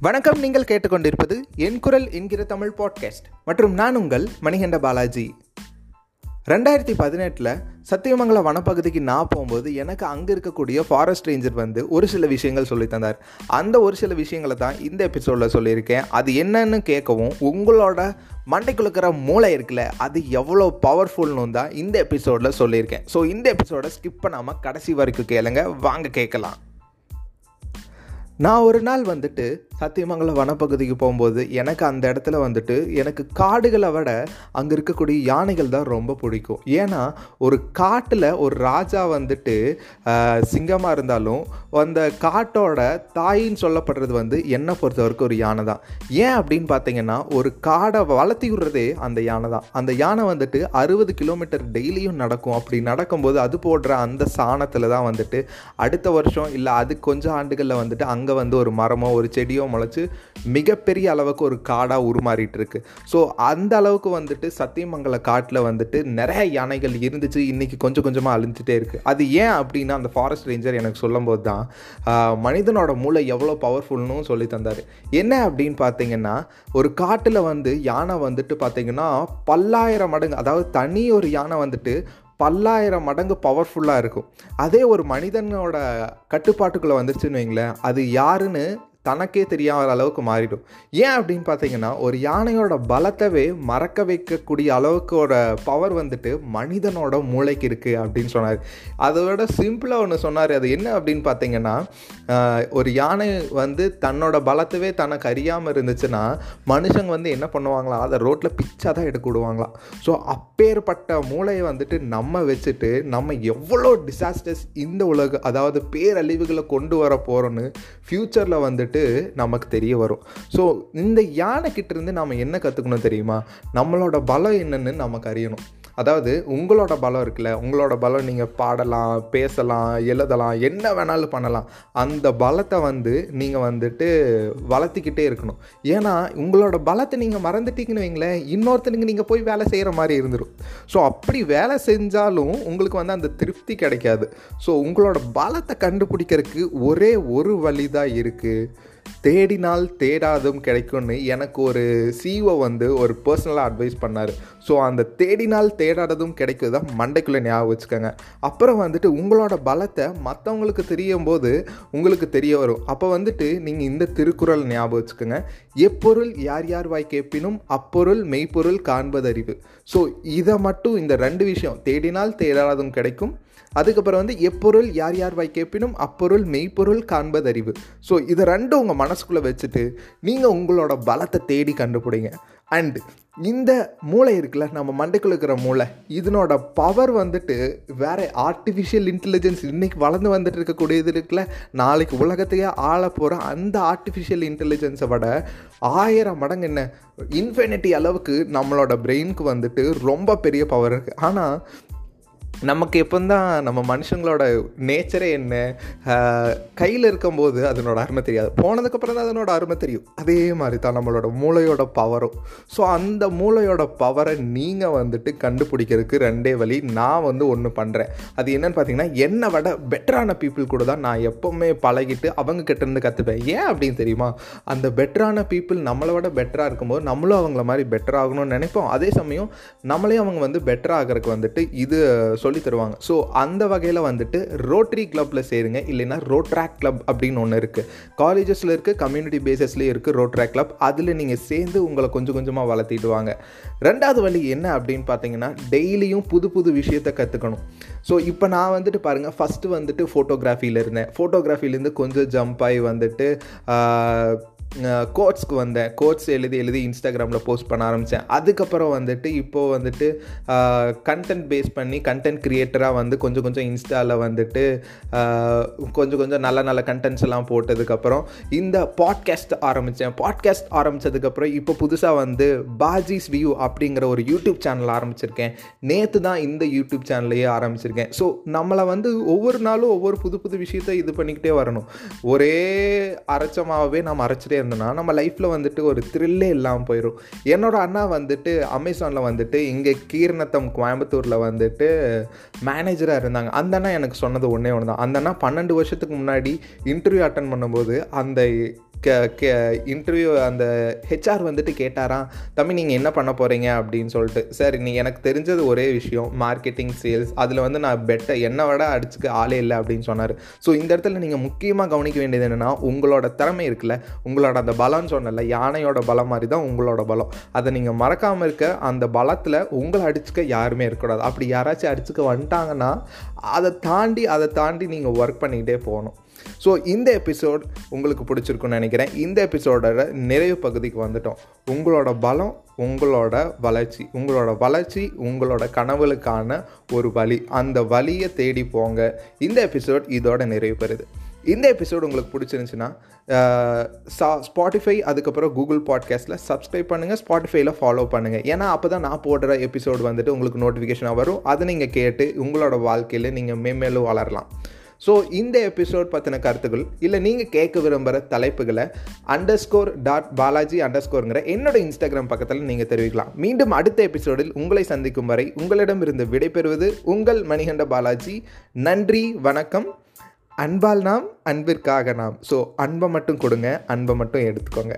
வணக்கம் நீங்கள் கேட்டுக்கொண்டிருப்பது என் குரல் என்கிற தமிழ் பாட்காஸ்ட் மற்றும் நான் உங்கள் மணிகண்ட பாலாஜி. ரெண்டாயிரத்தி பதினெட்டில் சத்தியமங்கலம் வனப்பகுதிக்கு நான் போகும்போது எனக்கு அங்கே இருக்கக்கூடிய ஃபாரஸ்ட் ரேஞ்சர் வந்து ஒரு சில விஷயங்கள் சொல்லி தந்தார். அந்த ஒரு சில விஷயங்களை தான் இந்த எபிசோடில் சொல்லியிருக்கேன். அது என்னன்னு கேட்கவும் உங்களோட மண்டைக்குள்ள இருக்கிற மூளை இருக்குல்ல அது எவ்வளோ பவர்ஃபுல்னு தான் இந்த எபிசோடில் சொல்லியிருக்கேன். ஸோ இந்த எபிசோடை ஸ்கிப் பண்ணாமல் கடைசி வரைக்கும் கேளுங்க. வாங்க கேட்கலாம். நான் ஒரு நாள் வந்துட்டு சத்தியமங்கலம் வனப்பகுதிக்கு போகும்போது எனக்கு அந்த இடத்துல வந்துட்டு எனக்கு காடுகளை விட அங்கே இருக்கக்கூடிய யானைகள் தான் ரொம்ப பிடிக்கும். ஏன்னா ஒரு காட்டில் ஒரு ராஜா வந்துட்டு சிங்கமாக இருந்தாலும் அந்த காட்டோட தாயின்னு சொல்லப்படுறது வந்து என்னை பொறுத்த வரைக்கும் ஒரு யானை தான். ஏன் அப்படின்னு பார்த்தீங்கன்னா ஒரு காடை வளர்த்தி விடுறதே அந்த யானை தான். அந்த யானை வந்துட்டு அறுபது கிலோமீட்டர் டெய்லியும் நடக்கும். அப்படி நடக்கும்போது அது போடுற அந்த சாணத்தில் தான் வந்துட்டு அடுத்த வருஷம் இல்லை அது கொஞ்சம் ஆண்டுகளில் வந்துட்டு அங்கே வந்து ஒரு மரமோ ஒரு செடியோ முளைச்சி மிகப்பெரிய அளவுக்கு ஒரு காடாக உருமாறிட்டு இருக்கு ஸோ அந்த அளவுக்கு வந்துட்டு சத்தியமங்கல காட்டில் வந்துட்டு நிறைய யானைகள் இருந்துச்சு. இன்றைக்கி கொஞ்சம் கொஞ்சமாக அழிஞ்சிட்டே இருக்குது அது ஏன் அப்படின்னா அந்த ஃபாரஸ்ட் ரேஞ்சர் எனக்கு சொல்லும்போது தான். மனிதனோட மூளை எவ்வளோ பவர்ஃபுல்னு சொல்லி தந்தார். என்ன அப்படின்னு பார்த்தீங்கன்னா ஒரு காட்டில் வந்து யானை வந்துட்டு பார்த்தீங்கன்னா பல்லாயிரம் மடங்கு அதாவது தனி ஒரு யானை வந்துட்டு பல்லாயிரம் மடங்கு பவர்ஃபுல்லாக இருக்கும். அதே ஒரு மனிதனோட கட்டுப்பாட்டுக்குள்ளே வந்துருச்சுன்னு வைங்களேன் அது யாருன்னு தனக்கே தெரியாத அளவுக்கு மாறிடும். ஏன் அப்படின்னு பார்த்தீங்கன்னா ஒரு யானையோட பலத்தவே மறக்க வைக்கக்கூடிய அளவுக்கோட பவர் வந்துட்டு மனிதனோட மூளைக்கு இருக்குது அப்படின்னு சொன்னார். அதோட சிம்பிளாக ஒன்று சொன்னார். அது என்ன அப்படின்னு பார்த்தீங்கன்னா ஒரு யானை வந்து தன்னோட பலத்தவே தனக்கு அறியாமல் இருந்துச்சுன்னா மனுஷங்க வந்து என்ன பண்ணுவாங்களா? அதை ரோட்டில் பிச்சாக தான் எடுக்க விடுவாங்களாம் ஸோ அப்பேற்பட்ட மூளையை வந்துட்டு நம்ம வச்சுட்டு நம்ம எவ்வளோ டிசாஸ்டர்ஸ் இந்த உலக அதாவது பேரழிவுகளை கொண்டு வர போகிறோன்னு ஃப்யூச்சரில் வந்துட்டு நமக்கு தெரிய வரும். ஸோ இந்த யானைக்கிட்டேருந்து நாம் நம்ம என்ன கற்றுக்கணும் தெரியுமா? நம்மளோட பலம் என்னன்னு நமக்கு அறியணும். அதாவது உங்களோட பலம் இருக்குல்ல உங்களோட பலம் நீங்கள் பாடலாம் பேசலாம் எழுதலாம் என்ன வேணாலும் பண்ணலாம். அந்த பலத்தை வந்து நீங்கள் வந்துட்டு வளர்த்திக்கிட்டே இருக்கணும். ஏன்னா உங்களோட பலத்தை நீங்கள் மறந்துட்டீங்கன்னு வைங்களேன் இன்னொருத்தனுக்கு நீங்கள் போய் வேலை செய்கிற மாதிரி இருந்துடும் ஸோ அப்படி வேலை செஞ்சாலும் உங்களுக்கு வந்து அந்த திருப்தி கிடைக்காது. ஸோ உங்களோட பலத்தை கண்டுபிடிக்கிறதுக்கு ஒரே ஒரு வழி தான் இருக்குது தேடினால் தேடாதும் கிடைக்கும்னு எனக்கு ஒரு சிஓ வந்து ஒரு பர்சனலாக அட்வைஸ் பண்ணார். ஸோ அந்த தேடினால் தேடாததும் கிடைக்கிறது தான் மண்டைக்குள்ளே ஞாபகம் வச்சுக்கோங்க. அப்புறம் வந்துட்டு உங்களோட பலத்தை மற்றவங்களுக்கு தெரியும் போது உங்களுக்கு தெரிய வரும். அப்போ வந்துட்டு நீங்கள் இந்த திருக்குறள் ஞாபகம் வச்சுக்கோங்க. எப்பொருள் யார் யார் வாய் கேட்பினும் அப்பொருள் மெய்ப்பொருள் காண்பதறிவு. ஸோ இதை மட்டும் இந்த ரெண்டு விஷயம் தேடினால் தேடாததும் கிடைக்கும் அதுக்கப்புறம் வந்து எப்பொருள் யார் யார் வாய் கேட்பினும் அப்பொருள் மெய்ப்பொருள் காண்பதறிவு. ஸோ இதை ரெண்டும் உங்கள் மனசுக்குள்ளே வச்சுட்டு நீங்கள் உங்களோட பலத்தை தேடி கண்டுபிடிங்க. அண்டு இந்த மூளை இருக்குல்ல நம்ம மண்டைக்குள்ள இருக்கிற மூளை இதனோட பவர் வந்துட்டு வேற ஆர்டிஃபிஷியல் இன்டெலிஜென்ஸ் இன்றைக்கி வளர்ந்து வந்துட்டு இருக்கக்கூடியது இருக்குல்ல நாளைக்கு உலகத்தையே ஆள போகிற அந்த ஆர்டிஃபிஷியல் இன்டெலிஜென்ஸை விட ஆயிரம் மடங்கு என்ன இன்ஃபினிட்டி அளவுக்கு நம்மளோட பிரெயினுக்கு வந்துட்டு ரொம்ப பெரிய பவர் இருக்குது ஆனால் நமக்கு எப்போ தான் நம்ம மனுஷங்களோட நேச்சரே என்ன கையில் இருக்கும்போது அதனோட அருமை தெரியாது. போனதுக்கப்புறம் தான் அதனோட அருமை தெரியும். அதே மாதிரி தான் நம்மளோட மூளையோட பவரும் ஸோ அந்த மூளையோட பவரை நீங்கள் வந்துட்டு கண்டுபிடிக்கிறதுக்கு ரெண்டே வழி நான் வந்து ஒன்று பண்ணுறேன் அது என்னன்னு பார்த்தீங்கன்னா என்னை விட பெட்டரான பீப்புள் கூட தான் நான் எப்போவுமே பழகிட்டு அவங்க கிட்டேருந்து கற்றுப்பேன் ஏன் அப்படின்னு தெரியுமா? அந்த பெட்டரான பீப்புள் நம்மளை விட பெட்டராக இருக்கும்போது நம்மளும் அவங்கள மாதிரி பெட்டர் ஆகணும்னு நினைப்போம். அதே சமயம் நம்மளே அவங்க வந்து பெட்டர் ஆகிறதுக்கு வந்துட்டு இது சொல்லி தருவாங்க. ஸோ அந்த வகையில் வந்துட்டு ரோட்ரி கிளப்பில் சேருங்க. இல்லைன்னா ரோட்ராக் கிளப் அப்படின்னு ஒன்று இருக்குது காலேஜஸில் இருக்குது கம்யூனிட்டி பேசஸ்லேயே இருக்குது ரோட்ராக் கிளப் அதில் நீங்கள் சேர்ந்து உங்களை கொஞ்சம் கொஞ்சமாக வளர்த்திட்டு வாங்க. ரெண்டாவது வழி என்ன அப்படின்னு பார்த்தீங்கன்னா டெய்லியும் புது புது விஷயத்தை கற்றுக்கணும் ஸோ இப்போ நான் வந்துட்டு பாருங்கள் ஃபஸ்ட்டு வந்துட்டு ஃபோட்டோகிராஃபியில் இருந்தேன். ஃபோட்டோகிராஃபிலேருந்து கொஞ்சம் ஜம்ப் ஆகி வந்துட்டு கோட்ஸ்க்கு வந்தேன். கோட்ஸ் எழுதி எழுதி இன்ஸ்டாகிராமில் போஸ்ட் பண்ண ஆரம்பித்தேன் அதுக்கப்புறம் வந்துட்டு இப்போது வந்துட்டு கண்டென்ட் பேஸ் பண்ணி கண்டென்ட் க்ரியேட்டராக வந்து கொஞ்சம் கொஞ்சம் இன்ஸ்டாவில் வந்துட்டு கொஞ்சம் கொஞ்சம் நல்ல நல்ல கண்டென்ட்ஸ் எல்லாம் போட்டதுக்கப்புறம் இந்த பாட்காஸ்ட் ஆரம்பித்தேன் பாட்காஸ்ட் ஆரம்பித்ததுக்கப்புறம் இப்போ புதுசாக வந்து பாஜிஸ் வியூ அப்படிங்கிற ஒரு யூடியூப் சேனல் ஆரம்பிச்சிருக்கேன். நேற்று தான் இந்த யூடியூப் சேனல்லையே ஆரம்பிச்சிருக்கேன். ஸோ நம்மளை வந்து ஒவ்வொரு நாளும் ஒவ்வொரு புது புது விஷயத்தை இது பண்ணிக்கிட்டே வரணும். ஒரே அரைச்சமாகவே நம்ம அரைச்சிட்டே இருந்தோம்னா நம்ம லைஃப்பில் வந்துட்டு ஒரு த்ரில்லே இல்லாமல் போயிடும் என்னோட அண்ணா வந்துட்டு அமேசானில் வந்துட்டு இங்கே கீர்ணத்தம் கோயம்புத்தூரில் வந்துட்டு மேனேஜராக இருந்தாங்க. அந்த அண்ணா எனக்கு சொன்னது ஒன்றே ஒன்று தான் அந்த அண்ணா பன்னெண்டு வருஷத்துக்கு முன்னாடி இன்டர்வியூ அட்டன் பண்ணும்போது அந்த இன்டர்வியூ அந்த ஹெச்ஆர் வந்துட்டு கேட்டாராம் தம்பி நீங்கள் என்ன பண்ண போகிறீங்க அப்படின்னு சொல்லிட்டு. சார் நீ எனக்கு தெரிஞ்சது ஒரே விஷயம் மார்க்கெட்டிங் சேல்ஸ் அதில் வந்து நான் பெட்டர் என்னை விட அடிச்சுக்க ஆளே இல்லை அப்படின்னு சொன்னார். ஸோ இந்த இடத்துல நீங்கள் முக்கியமாக கவனிக்க வேண்டியது என்னென்னா உங்களோட திறமை இருக்குல்ல உங்களோட அந்த பலம்னு சொன்னல யானையோட பலம் மாதிரி தான் உங்களோட பலம். அதை நீங்கள் மறக்காமல் இருக்க அந்த பலத்தில் உங்களை அடிச்சுக்க யாருமே இருக்கக்கூடாது. அப்படி யாராச்சும் அடிச்சுக்க வந்துட்டாங்கன்னா அதை தாண்டி அதை தாண்டி நீங்கள் ஒர்க் பண்ணிக்கிட்டே போகணும். ஸோ இந்த எபிசோட் உங்களுக்கு பிடிச்சிருக்குன்னு நினைக்கிறேன். இந்த எபிசோடோட நிறைவு பகுதிக்கு வந்துட்டோம். உங்களோட பலம் உங்களோட வளர்ச்சி. உங்களோட வளர்ச்சி உங்களோட கனவுகளுக்கான ஒரு வழி. அந்த வழியை தேடி போங்க. இந்த எபிசோட் இதோட நிறைவு பெறுது. இந்த எபிசோடு உங்களுக்கு பிடிச்சிருந்துச்சுன்னா சா ஸ்பாட்டிஃபை அதுக்கப்புறம் கூகுள் பாட்காஸ்ட்டில் சப்ஸ்கிரைப் பண்ணுங்கள் ஸ்பாட்டிஃபைல ஃபாலோ பண்ணுங்கள் ஏன்னா அப்போ தான் நான் போடுற எபிசோடு வந்துட்டு உங்களுக்கு நோட்டிஃபிகேஷனாக வரும். அதை நீங்கள் கேட்டு உங்களோட வாழ்க்கையில் நீங்கள் மேம்மேலும் வளரலாம். ஸோ இந்த எபிசோட் பற்றின கருத்துக்கள் இல்லை நீங்கள் கேட்க விரும்புகிற தலைப்புகளை underscore dot Balaji under ஸ்கோருங்கிற என்னோட இன்ஸ்டாகிராம் பக்கத்தில் நீங்கள் தெரிவிக்கலாம். மீண்டும் அடுத்த எபிசோடில் உங்களை சந்திக்கும் வரை உங்களிடமிருந்து விடைபெறுவது உங்கள் மணிகண்ட பாலாஜி. நன்றி வணக்கம். அன்பால் நாம் அன்பிற்காக நாம். ஸோ அன்பை மட்டும் கொடுங்க அன்பை மட்டும் எடுத்துக்கோங்க.